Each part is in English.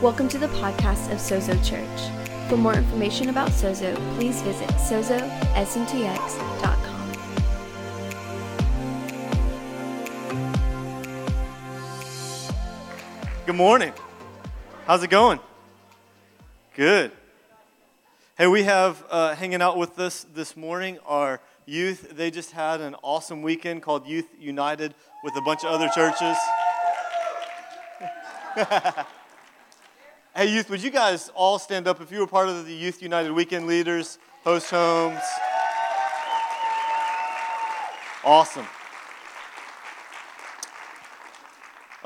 Welcome to the podcast of Sozo Church. For more information about Sozo, please visit sozosntx.com. Good morning. How's it going? Good. Hey, we have uh, hanging out with us this morning our youth. They just had an awesome weekend called Youth United with a bunch of other churches. hey, youth, would you guys all stand up if you were part of the Youth United weekend leaders, host homes? Awesome.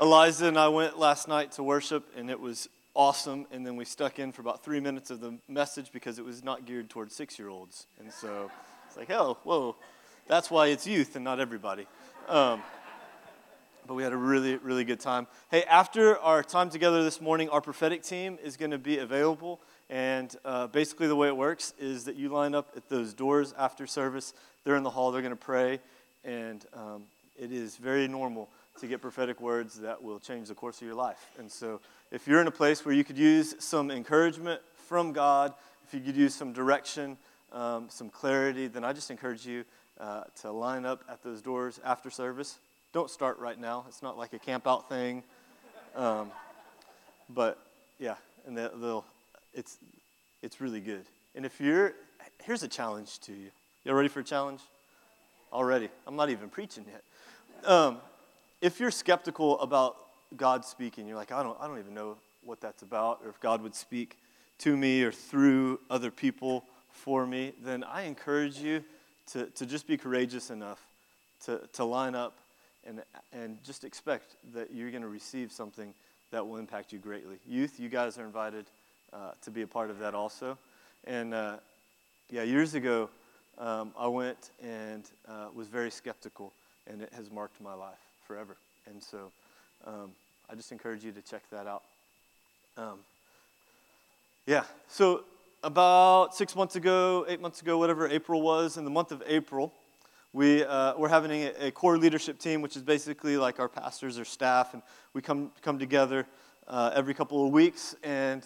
Eliza and I went last night to worship, and it was awesome. And then we stuck in for about three minutes of the message because it was not geared towards six year olds. And so it's like, oh, whoa, that's why it's youth and not everybody. Um, but we had a really, really good time. Hey, after our time together this morning, our prophetic team is going to be available. And uh, basically, the way it works is that you line up at those doors after service. They're in the hall, they're going to pray. And um, it is very normal to get prophetic words that will change the course of your life. And so, if you're in a place where you could use some encouragement from God, if you could use some direction, um, some clarity, then I just encourage you uh, to line up at those doors after service. Don't start right now. It's not like a camp out thing. Um, but yeah, and they'll, it's, it's really good. And if you're, here's a challenge to you. Y'all ready for a challenge? Already. I'm not even preaching yet. Um, if you're skeptical about God speaking, you're like, I don't, I don't even know what that's about, or if God would speak to me or through other people for me, then I encourage you to, to just be courageous enough to, to line up and, and just expect that you're going to receive something that will impact you greatly. Youth, you guys are invited uh, to be a part of that also. And uh, yeah, years ago, um, I went and uh, was very skeptical, and it has marked my life forever. And so um, I just encourage you to check that out. Um, yeah, so about six months ago, eight months ago, whatever April was, in the month of April, we, uh, we're having a, a, core leadership team, which is basically like our pastors or staff, and we come, come together uh, every couple of weeks. And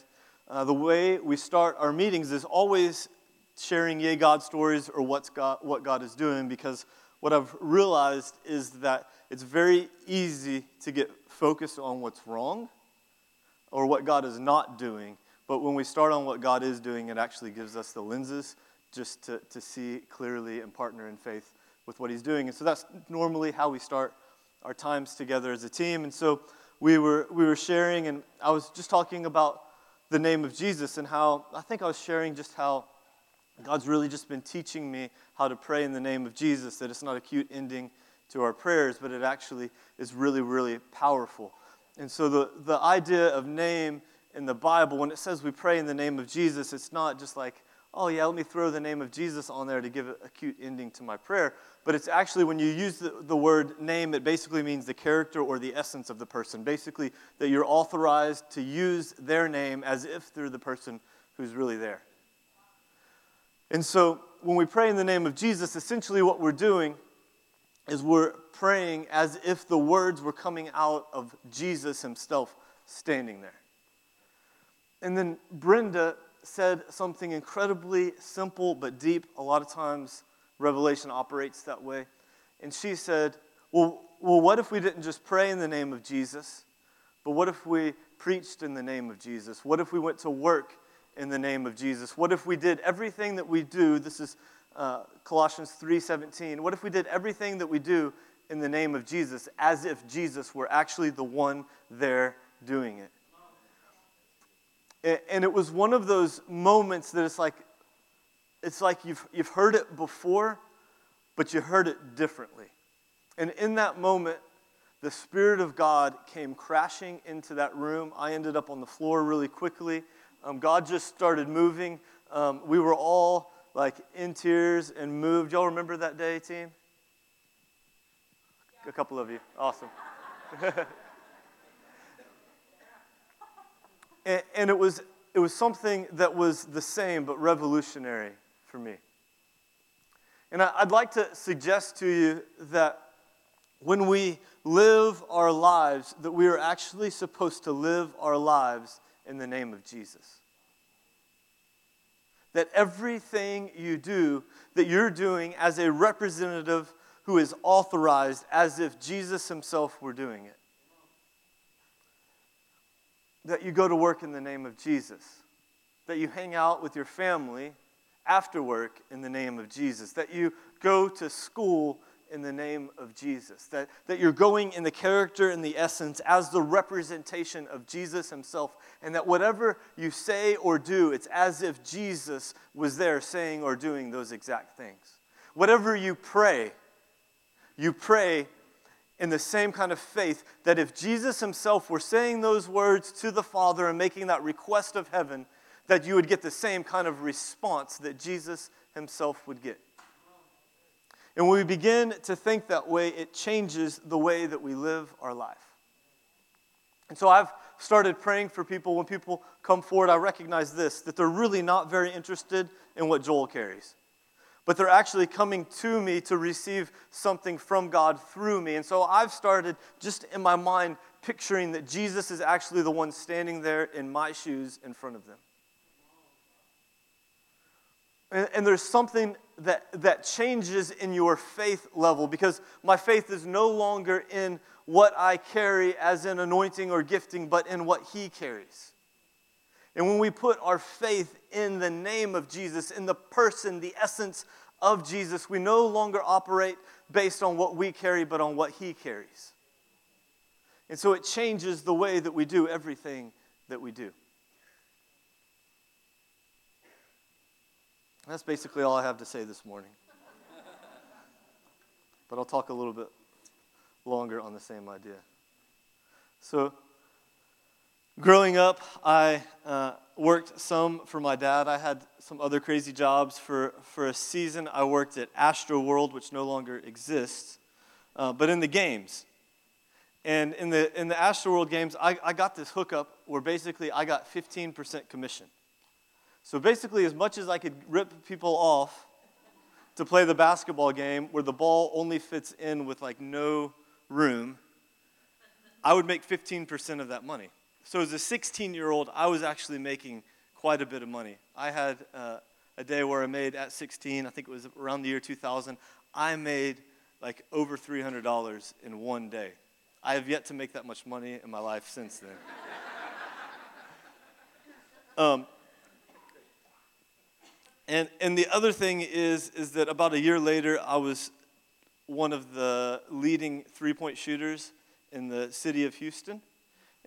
uh, the way we start our meetings is always sharing yay God stories or what's God, what God is doing, because what I've realized is that it's very easy to get focused on what's wrong or what God is not doing. But when we start on what God is doing, it actually gives us the lenses just to, to see clearly and partner in faith with what he's doing. And so that's normally how we start our times together as a team. And so we were, we were sharing, and I was just talking about the name of Jesus and how I think I was sharing just how God's really just been teaching me how to pray in the name of Jesus, that it's not a cute ending to our prayers, but it actually is really, really powerful. And so the, the idea of name in the Bible, when it says we pray in the name of Jesus, it's not just like, oh, yeah, let me throw the name of Jesus on there to give a cute ending to my prayer. But it's actually, when you use the, the word name, it basically means the character or the essence of the person. Basically, that you're authorized to use their name as if they're the person who's really there. And so, when we pray in the name of Jesus, essentially what we're doing is we're praying as if the words were coming out of Jesus himself standing there. And then Brenda said something incredibly simple but deep. A lot of times, Revelation operates that way. And she said, well, well, what if we didn't just pray in the name of Jesus, but what if we preached in the name of Jesus? What if we went to work in the name of Jesus? What if we did everything that we do? This is uh, Colossians 3:17. What if we did everything that we do in the name of Jesus as if Jesus were actually the one there doing it? And it was one of those moments that it's like, it's like you've, you've heard it before, but you heard it differently. And in that moment, the Spirit of God came crashing into that room. I ended up on the floor really quickly. Um, God just started moving. Um, we were all like in tears and moved. Y'all remember that day, team? A couple of you. Awesome. And, and it, was, it was something that was the same but revolutionary for me. And I, I'd like to suggest to you that when we live our lives, that we are actually supposed to live our lives in the name of Jesus. That everything you do, that you're doing as a representative who is authorized as if Jesus himself were doing it. That you go to work in the name of Jesus. That you hang out with your family after work in the name of Jesus. That you go to school in the name of Jesus. That, that you're going in the character and the essence as the representation of Jesus himself. And that whatever you say or do, it's as if Jesus was there saying or doing those exact things. Whatever you pray, you pray in the same kind of faith that if Jesus himself were saying those words to the Father and making that request of heaven, that you would get the same kind of response that Jesus himself would get. And when we begin to think that way, it changes the way that we live our life. And so I've started praying for people. When people come forward, I recognize this that they're really not very interested in what Joel carries. But they're actually coming to me to receive something from God through me. And so I've started just in my mind picturing that Jesus is actually the one standing there in my shoes in front of them. And, and, there's something that, that changes in your faith level because my faith is no longer in what I carry as an anointing or gifting, but in what He carries. And when we put our faith in the name of Jesus, in the person, the essence of Jesus, we no longer operate based on what we carry, but on what He carries. And so it changes the way that we do everything that we do. That's basically all I have to say this morning. but I'll talk a little bit longer on the same idea. So, growing up, I uh, worked some for my dad. I had some other crazy jobs. For, for a season, I worked at Astro World, which no longer exists, uh, but in the games. And in the, in the Astro World games, I, I got this hookup where basically I got 15% commission. So basically, as much as I could rip people off to play the basketball game where the ball only fits in with like no room, I would make 15% of that money. So as a 16 year old, I was actually making quite a bit of money. I had uh, a day where I made at 16, I think it was around the year 2000, I made like over $300 in one day. I have yet to make that much money in my life since then. um, and, and the other thing is, is that about a year later, I was one of the leading three point shooters in the city of Houston.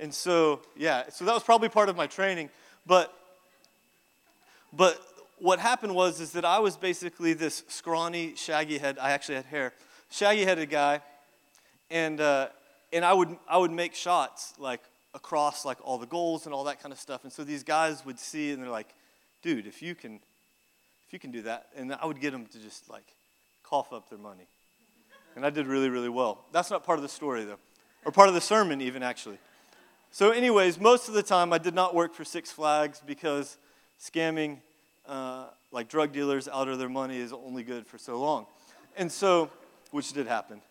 And so, yeah, so that was probably part of my training. But, but what happened was is that I was basically this scrawny, shaggy head. I actually had hair, shaggy headed guy, and uh, and I would I would make shots like across like all the goals and all that kind of stuff. And so these guys would see and they're like, dude, if you can if you can do that. And I would get them to just like cough up their money. And I did really, really well. That's not part of the story, though, or part of the sermon, even actually. So, anyways, most of the time I did not work for Six Flags because scamming uh, like drug dealers out of their money is only good for so long. And so, which did happen.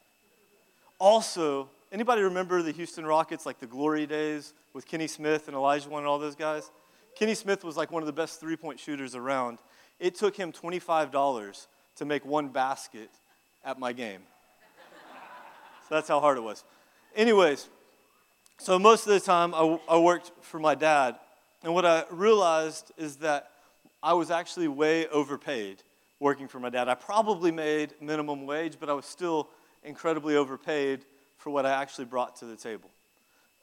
Also, anybody remember the Houston Rockets, like the glory days with Kenny Smith and Olajuwon and all those guys? Kenny Smith was like one of the best three point shooters around. It took him $25 to make one basket at my game. so that's how hard it was. Anyways, so most of the time I, I worked for my dad. And what I realized is that I was actually way overpaid working for my dad. I probably made minimum wage, but I was still incredibly overpaid for what I actually brought to the table.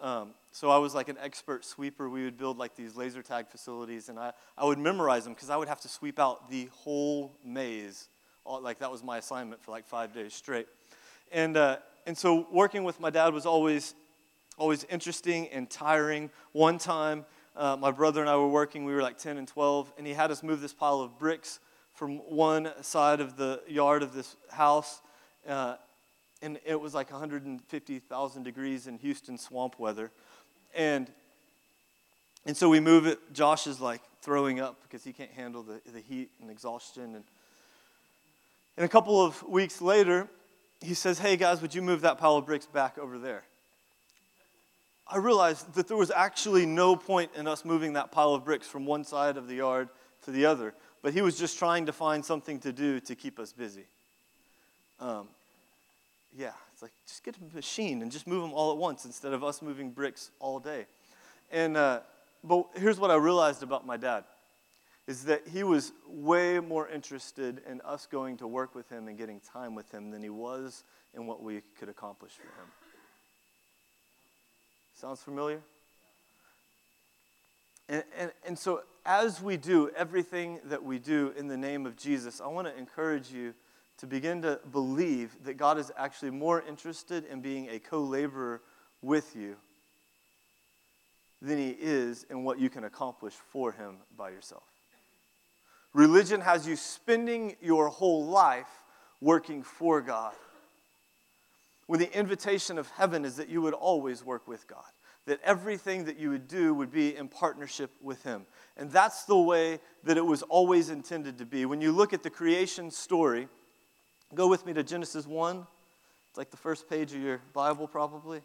Um, so I was like an expert sweeper. We would build like these laser tag facilities, and I, I would memorize them because I would have to sweep out the whole maze. All, like that was my assignment for like five days straight. And, uh, and so working with my dad was always, always interesting and tiring. One time, uh, my brother and I were working, we were like 10 and 12, and he had us move this pile of bricks from one side of the yard of this house. Uh, and it was like 150,000 degrees in Houston swamp weather. And, and so we move it. Josh is like throwing up because he can't handle the, the heat and exhaustion. And, and a couple of weeks later, he says, Hey guys, would you move that pile of bricks back over there? I realized that there was actually no point in us moving that pile of bricks from one side of the yard to the other, but he was just trying to find something to do to keep us busy. Um, yeah, it's like just get a machine and just move them all at once instead of us moving bricks all day. And uh, but here's what I realized about my dad is that he was way more interested in us going to work with him and getting time with him than he was in what we could accomplish for him. Sounds familiar? And, and, and so, as we do everything that we do in the name of Jesus, I want to encourage you to begin to believe that God is actually more interested in being a co laborer with you than he is in what you can accomplish for him by yourself. Religion has you spending your whole life working for God. When the invitation of heaven is that you would always work with God, that everything that you would do would be in partnership with Him. And that's the way that it was always intended to be. When you look at the creation story, go with me to Genesis 1. It's like the first page of your Bible, probably.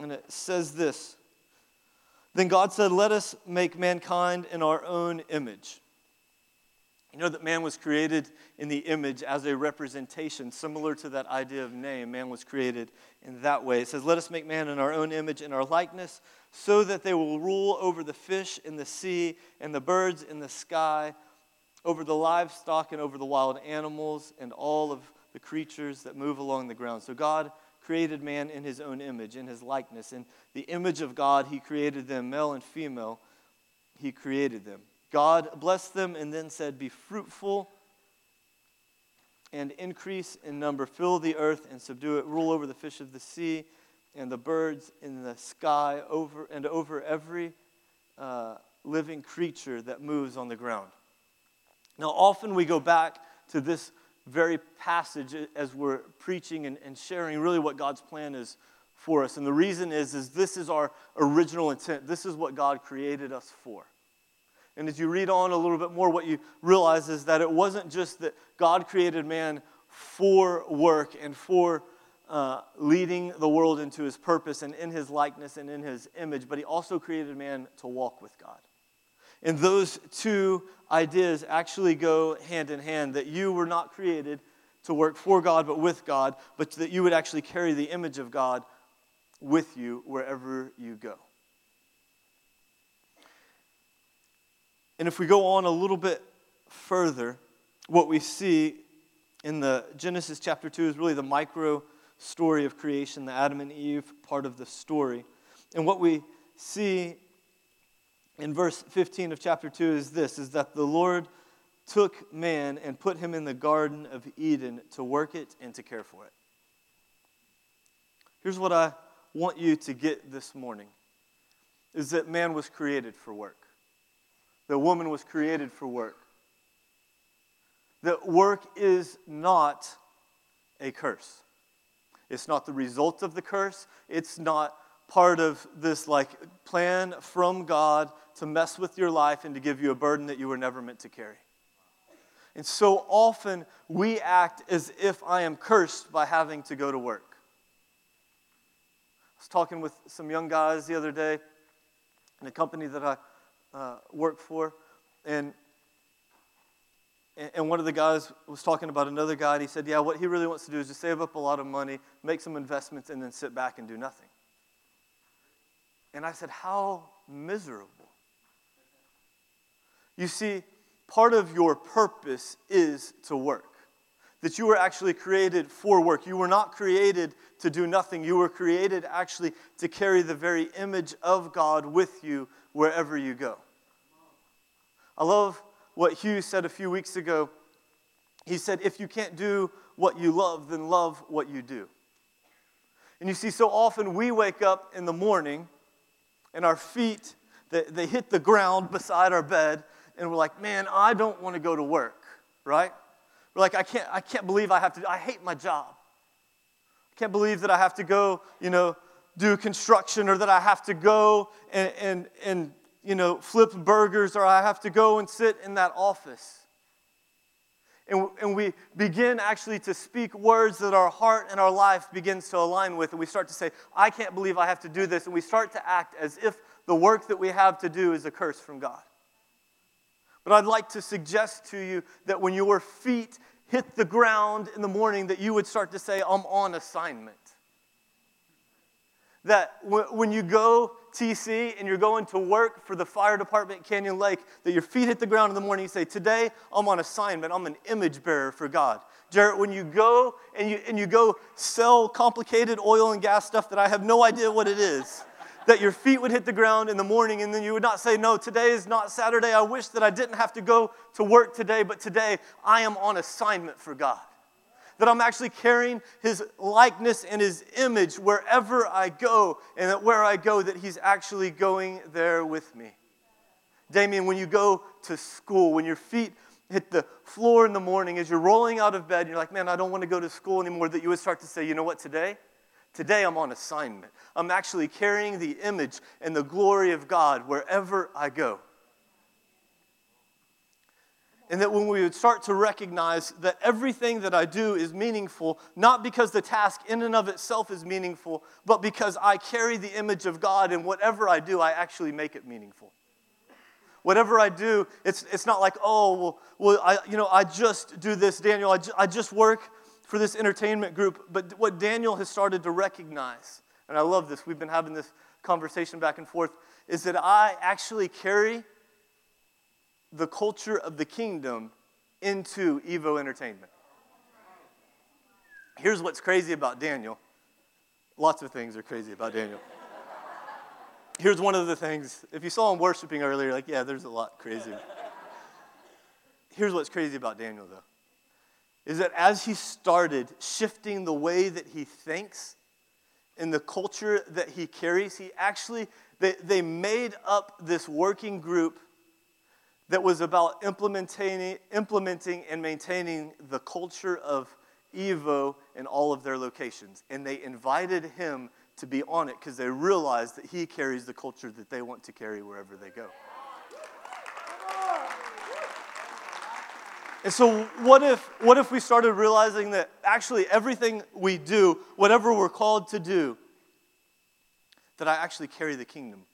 And it says this Then God said, Let us make mankind in our own image. You know that man was created in the image as a representation, similar to that idea of name. Man was created in that way. It says, Let us make man in our own image, in our likeness, so that they will rule over the fish in the sea and the birds in the sky, over the livestock and over the wild animals and all of the creatures that move along the ground. So God created man in his own image, in his likeness. In the image of God, he created them, male and female, he created them. God blessed them and then said, Be fruitful and increase in number, fill the earth and subdue it, rule over the fish of the sea and the birds in the sky, over and over every uh, living creature that moves on the ground. Now, often we go back to this very passage as we're preaching and, and sharing really what God's plan is for us. And the reason is, is this is our original intent. This is what God created us for. And as you read on a little bit more, what you realize is that it wasn't just that God created man for work and for uh, leading the world into his purpose and in his likeness and in his image, but he also created man to walk with God. And those two ideas actually go hand in hand that you were not created to work for God but with God, but that you would actually carry the image of God with you wherever you go. And if we go on a little bit further, what we see in the Genesis chapter 2 is really the micro story of creation, the Adam and Eve part of the story. And what we see in verse 15 of chapter 2 is this is that the Lord took man and put him in the garden of Eden to work it and to care for it. Here's what I want you to get this morning is that man was created for work. The woman was created for work. That work is not a curse. It's not the result of the curse. It's not part of this like plan from God to mess with your life and to give you a burden that you were never meant to carry. And so often we act as if I am cursed by having to go to work. I was talking with some young guys the other day in a company that I uh, work for, and and one of the guys was talking about another guy, and he said, Yeah, what he really wants to do is just save up a lot of money, make some investments, and then sit back and do nothing. And I said, How miserable. You see, part of your purpose is to work. That you were actually created for work. You were not created to do nothing. You were created actually to carry the very image of God with you wherever you go. I love what Hugh said a few weeks ago. He said, If you can't do what you love, then love what you do. And you see, so often we wake up in the morning and our feet, they, they hit the ground beside our bed, and we're like, man, I don't want to go to work, right? We're like, I can't, I can't believe I have to, I hate my job. I can't believe that I have to go, you know, do construction or that I have to go and, and, and you know, flip burgers or I have to go and sit in that office. And, and we begin actually to speak words that our heart and our life begins to align with. And we start to say, I can't believe I have to do this. And we start to act as if the work that we have to do is a curse from God. But I'd like to suggest to you that when your feet hit the ground in the morning, that you would start to say, I'm on assignment. That when you go TC and you're going to work for the fire department Canyon Lake, that your feet hit the ground in the morning, you say, Today I'm on assignment. I'm an image bearer for God. Jarrett, when you go and you, and you go sell complicated oil and gas stuff that I have no idea what it is, that your feet would hit the ground in the morning and then you would not say, No, today is not Saturday. I wish that I didn't have to go to work today, but today I am on assignment for God that I'm actually carrying his likeness and his image wherever I go, and that where I go, that he's actually going there with me. Damien, when you go to school, when your feet hit the floor in the morning, as you're rolling out of bed, you're like, man, I don't want to go to school anymore, that you would start to say, you know what, today? Today I'm on assignment. I'm actually carrying the image and the glory of God wherever I go. And that when we would start to recognize that everything that I do is meaningful, not because the task in and of itself is meaningful, but because I carry the image of God, and whatever I do, I actually make it meaningful. Whatever I do, it's, it's not like, oh, well, well I, you know, I just do this, Daniel. I, ju- I just work for this entertainment group. But what Daniel has started to recognize, and I love this, we've been having this conversation back and forth, is that I actually carry the culture of the kingdom into Evo Entertainment. Here's what's crazy about Daniel. Lots of things are crazy about Daniel. Here's one of the things. If you saw him worshiping earlier, like, yeah, there's a lot crazy. Here's what's crazy about Daniel, though, is that as he started shifting the way that he thinks and the culture that he carries, he actually, they, they made up this working group that was about implementing, implementing and maintaining the culture of Evo in all of their locations. And they invited him to be on it because they realized that he carries the culture that they want to carry wherever they go. And so, what if, what if we started realizing that actually everything we do, whatever we're called to do, that I actually carry the kingdom?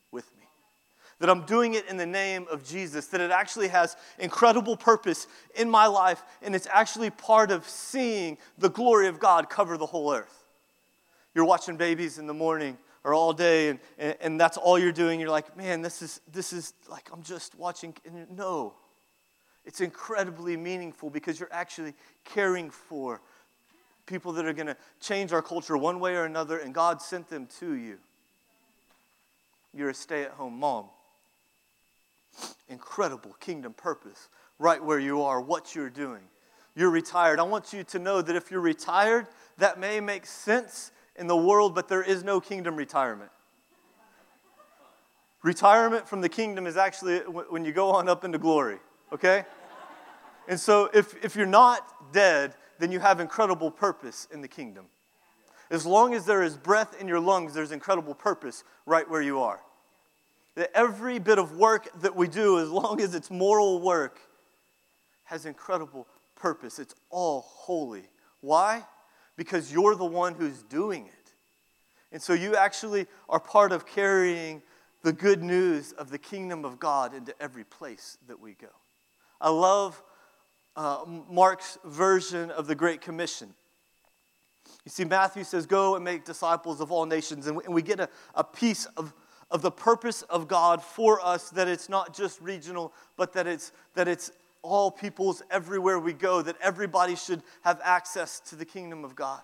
That I'm doing it in the name of Jesus, that it actually has incredible purpose in my life, and it's actually part of seeing the glory of God cover the whole earth. You're watching babies in the morning or all day, and, and, and that's all you're doing. You're like, man, this is, this is like, I'm just watching. No, it's incredibly meaningful because you're actually caring for people that are going to change our culture one way or another, and God sent them to you. You're a stay at home mom incredible kingdom purpose right where you are, what you're doing. You're retired. I want you to know that if you're retired, that may make sense in the world, but there is no kingdom retirement. Retirement from the kingdom is actually when you go on up into glory, okay? And so if, if you're not dead, then you have incredible purpose in the kingdom. As long as there is breath in your lungs, there's incredible purpose right where you are that every bit of work that we do, as long as it's moral work, has incredible purpose. It's all holy. Why? Because you're the one who's doing it. And so you actually are part of carrying the good news of the kingdom of God into every place that we go. I love uh, Mark's version of the Great Commission. You see, Matthew says, Go and make disciples of all nations. And we, and we get a, a piece of of the purpose of God for us, that it's not just regional, but that it's, that it's all peoples everywhere we go, that everybody should have access to the kingdom of God.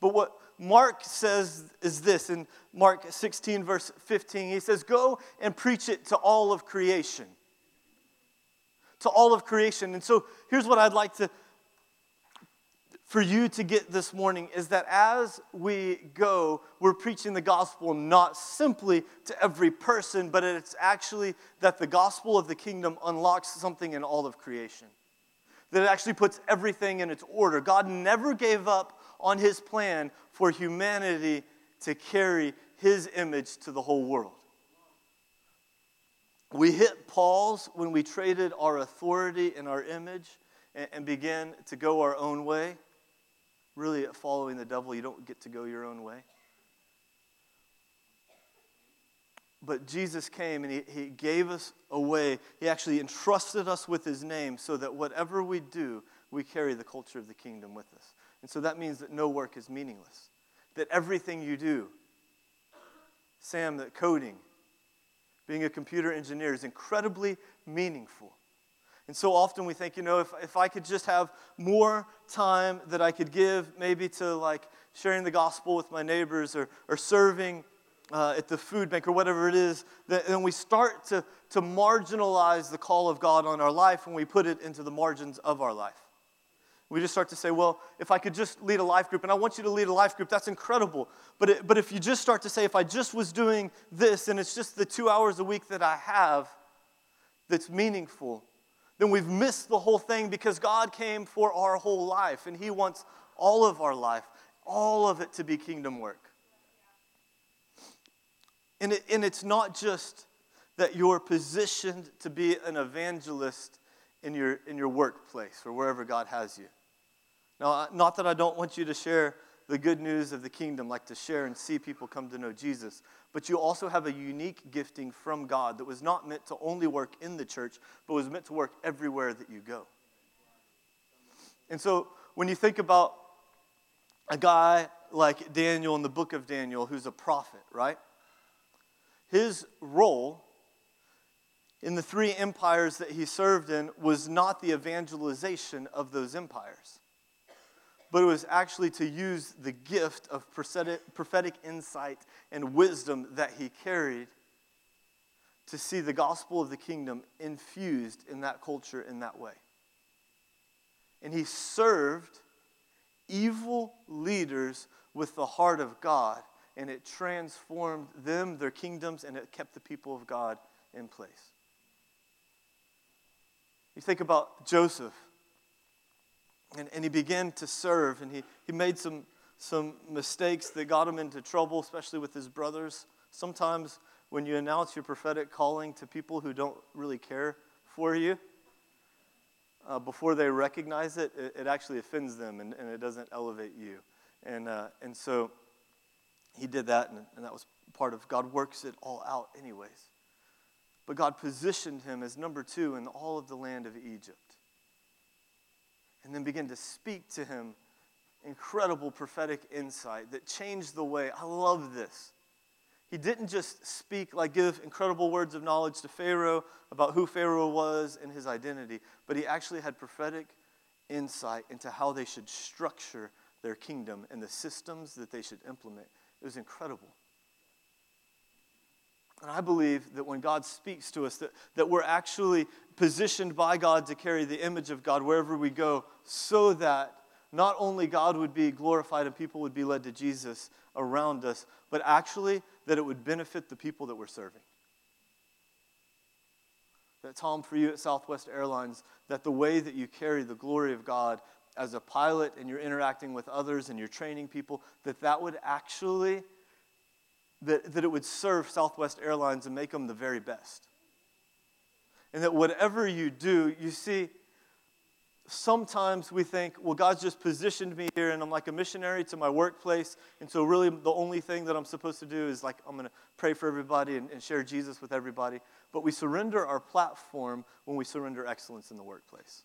But what Mark says is this in Mark 16, verse 15. He says, Go and preach it to all of creation. To all of creation. And so here's what I'd like to for you to get this morning is that as we go, we're preaching the gospel not simply to every person, but it's actually that the gospel of the kingdom unlocks something in all of creation. That it actually puts everything in its order. God never gave up on his plan for humanity to carry his image to the whole world. We hit pause when we traded our authority and our image and, and begin to go our own way, really following the devil, you don't get to go your own way. But Jesus came and he, he gave us a way. He actually entrusted us with his name so that whatever we do, we carry the culture of the kingdom with us. And so that means that no work is meaningless. That everything you do, Sam, that coding, being a computer engineer is incredibly meaningful. And so often we think, you know, if, if I could just have more time that I could give maybe to like sharing the gospel with my neighbors or, or serving uh, at the food bank or whatever it is, then we start to, to marginalize the call of God on our life when we put it into the margins of our life. We just start to say, well, if I could just lead a life group, and I want you to lead a life group, that's incredible. But, it, but if you just start to say, if I just was doing this and it's just the two hours a week that I have that's meaningful, then we've missed the whole thing because God came for our whole life and He wants all of our life, all of it to be kingdom work. And, it, and it's not just that you're positioned to be an evangelist in your, in your workplace or wherever God has you. Now, not that I don't want you to share the good news of the kingdom, like to share and see people come to know Jesus, but you also have a unique gifting from God that was not meant to only work in the church, but was meant to work everywhere that you go. And so when you think about a guy like Daniel in the book of Daniel, who's a prophet, right? his role in the three empires that he served in was not the evangelization of those empires, but it was actually to use the gift of prophetic insight and wisdom that he carried to see the gospel of the kingdom infused in that culture in that way. And he served evil leaders with the heart of God and it transformed them, their kingdoms, and it kept the people of God in place. You think about Joseph, and, and he began to serve, and he, he made some, some mistakes that got him into trouble, especially with his brothers. Sometimes when you announce your prophetic calling to people who don't really care for you, uh, before they recognize it, it, it, actually offends them and, and it doesn't elevate you. And, uh, and so he did that, and, and that was part of God works it all out, anyways. But God positioned him as number two in all of the land of Egypt. And then began to speak to him incredible prophetic insight that changed the way. I love this. He didn't just speak, like give incredible words of knowledge to Pharaoh about who Pharaoh was and his identity, but he actually had prophetic insight into how they should structure their kingdom and the systems that they should implement. It was incredible. And I believe that when God speaks to us, that, that we're actually positioned by God to carry the image of God wherever we go, so that not only God would be glorified and people would be led to Jesus around us, but actually that it would benefit the people that we're serving. That, Tom, for you at Southwest Airlines, that the way that you carry the glory of God as a pilot and you're interacting with others and you're training people, that that would actually, that, that it would serve Southwest Airlines and make them the very best. And that whatever you do, you see, sometimes we think, well, God's just positioned me here and I'm like a missionary to my workplace. And so, really, the only thing that I'm supposed to do is like, I'm going to pray for everybody and, and, share Jesus with everybody. But we surrender our platform when we surrender excellence in the workplace.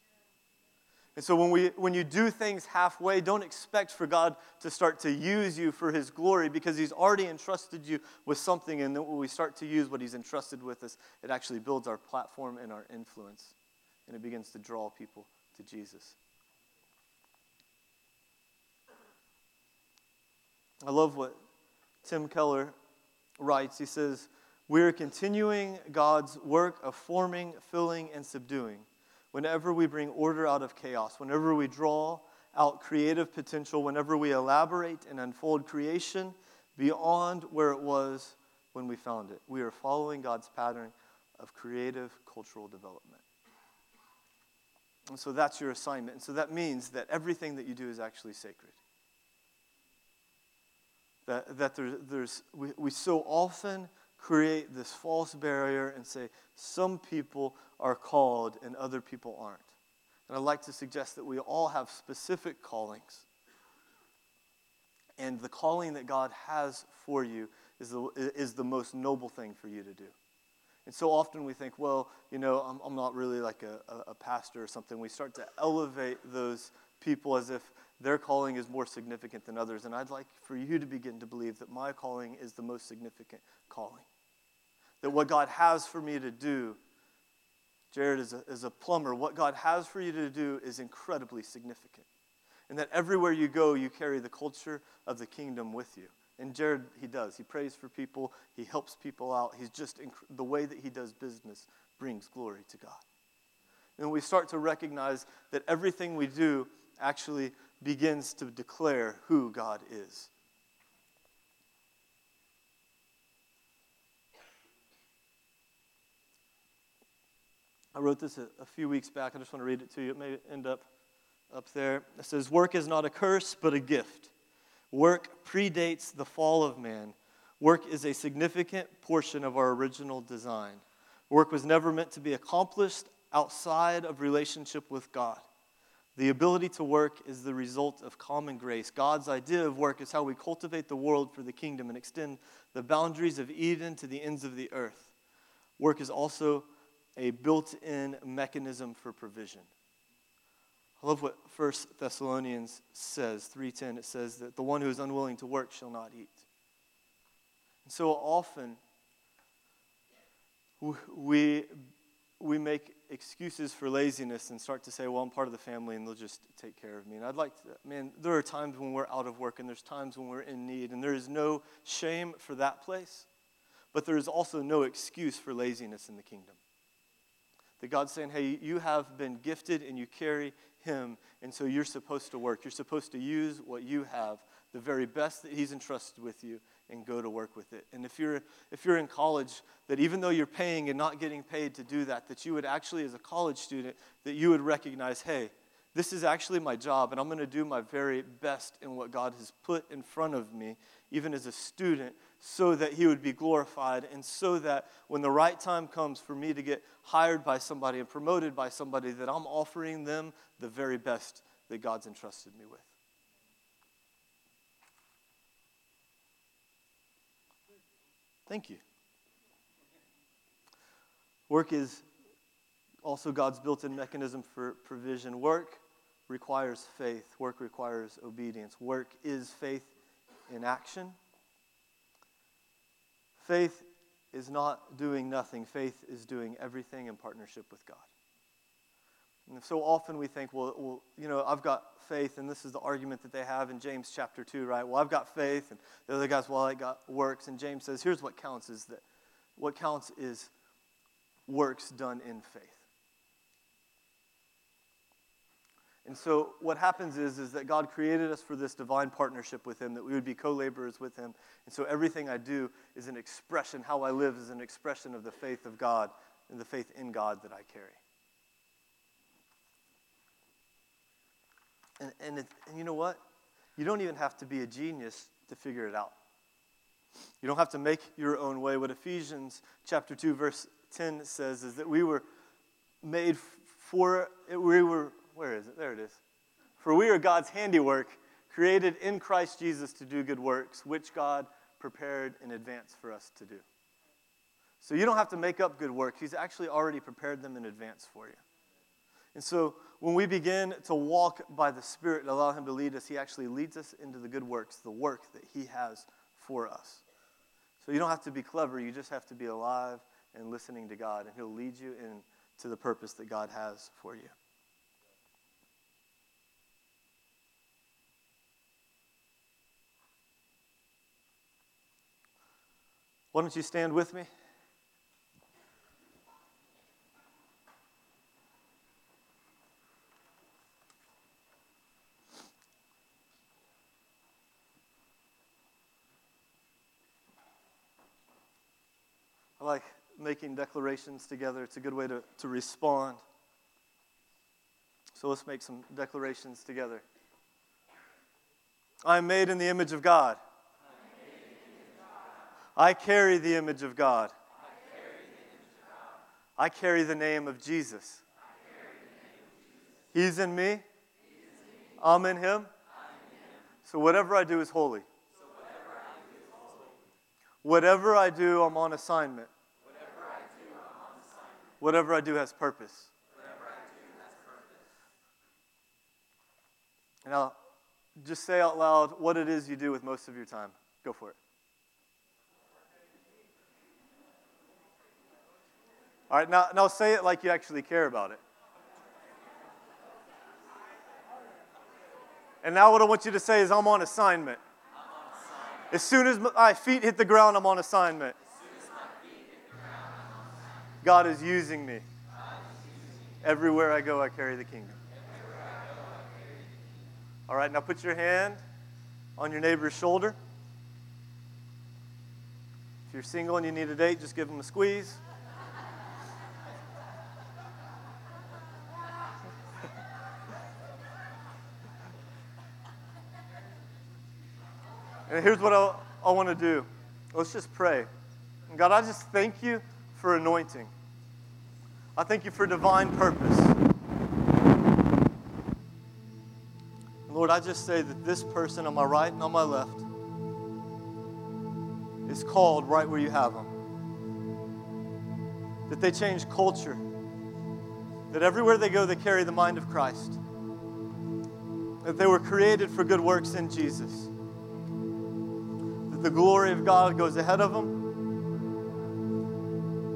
And so when, we, when you do things halfway, don't expect for God to start to use you for His glory because He's already entrusted you with something. And then when we start to use what He's entrusted with us, it actually builds our platform and our influence. And it begins to draw people to Jesus. I love what Tim Keller writes. He says, We are continuing God's work of forming, filling, and subduing whenever we bring order out of chaos, whenever we draw out creative potential, whenever we elaborate and unfold creation beyond where it was when we found it. We are following God's pattern of creative cultural development. And so that's your assignment. And so that means that everything that you do is actually sacred. That, that there, there's, we, we so often create this false barrier and say some people are called and other people aren't. And I'd like to suggest that we all have specific callings. And the calling that God has for you is the, is the most noble thing for you to do. And so often we think, well, you know, I'm, I'm not really like a, a, a pastor or something. We start to elevate those people as if their calling is more significant than others. And I'd like for you to begin to believe that my calling is the most significant calling. That what God has for me to do, Jared is a, a plumber, what God has for you to do is incredibly significant. And that everywhere you go, you carry the culture of the kingdom with you. And Jared, he does. He prays for people, he helps people out. He's just, inc- the way that he does business brings glory to God. And we start to recognize that everything we do actually begins to declare who God is. I wrote this a, a, few weeks back. I just want to read it to you. It may end up up there. It says, Work is not a curse, but a gift. Work predates the fall of man. Work is a significant portion of our original design. Work was never meant to be accomplished outside of relationship with God. The ability to work is the result of common grace. God's idea of work is how we cultivate the world for the kingdom and extend the boundaries of Eden to the ends of the earth. Work is also a built in mechanism for provision. I love what 1 Thessalonians says, 3:10. It says that the one who is unwilling to work shall not eat. And so often we, we make excuses for laziness and start to say, well, I'm part of the family and they'll just take care of me. And I'd like to, man, there are times when we're out of work and there's times when we're in need, and there is no shame for that place, but there is also no excuse for laziness in the kingdom. That God's saying, hey, you have been gifted and you carry him, and so you're supposed to work. You're supposed to use what you have, the very best that He's entrusted with you, and go to work with it. And if you're, if you're in college, that even though you're paying and not getting paid to do that, that you would actually, as a college student, that you would recognize, hey, this is actually my job, and I'm going to do my very best in what God has put in front of me, even as a student, so that He would be glorified, and so that when the right time comes for me to get hired by somebody and promoted by somebody, that I'm offering them the very best that God's entrusted me with. Thank you. Work is also God's built in mechanism for provision. Work requires faith, work requires obedience. Work is faith in action. Faith is not doing nothing, faith is doing everything in partnership with God. And so often we think, well, well, you know, I've got faith, and this is the argument that they have in James chapter 2, right? Well, I've got faith, and the other guys, well, I got works. And James says, here's what counts is that what counts is works done in faith. And so what happens is, is that God created us for this divine partnership with Him, that we would be co-laborers with Him. And so everything I do is an expression, how I live is an expression of the faith of God and the faith in God that I carry. And, and, it, and you know what? You don't even have to be a genius to figure it out. You don't have to make your own way. What Ephesians chapter 2, verse 10 says is that we were made for, we were, where is it? There it is. For we are God's handiwork, created in Christ Jesus to do good works, which God prepared in advance for us to do. So you don't have to make up good works. He's actually already prepared them in advance for you. And so when we begin to walk by the Spirit and allow Him to lead us, He actually leads us into the good works, the work that He has for us. So you don't have to be clever, you just have to be alive and listening to God, and He'll lead you into the purpose that God has for you. Why don't you stand with me? I like making declarations together. It's a good way to, to respond. So let's make some declarations together. I am made in the image of God. I carry the image of God. I carry the name of Jesus. He's in me. I'm in him. So whatever I do is holy. Whatever I do, I'm on assignment. Whatever I do has purpose. Now, just say out loud what it is you do with most of your time. Go for it. All right, now, now say it like you actually care about it. And now, what I want you to say is, I'm on assignment. As soon as my feet hit the ground, I'm on assignment. God is using me. Everywhere I go, I carry the kingdom. All right, now put your hand on your neighbor's shoulder. If you're single and you need a date, just give them a squeeze. And here's what I, I want to do. Let's just pray. God, I just thank you for anointing. I thank you for divine purpose. Lord, I just say that this person on my right and on my left is called right where you have them. That they change culture. That everywhere they go, they carry the mind of Christ. That they were created for good works in Jesus the glory of God goes ahead of them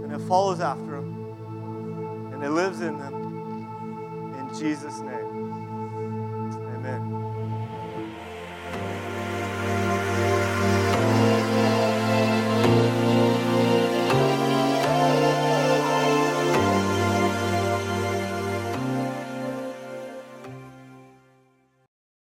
and it follows after them and it lives in them. In Jesus' name.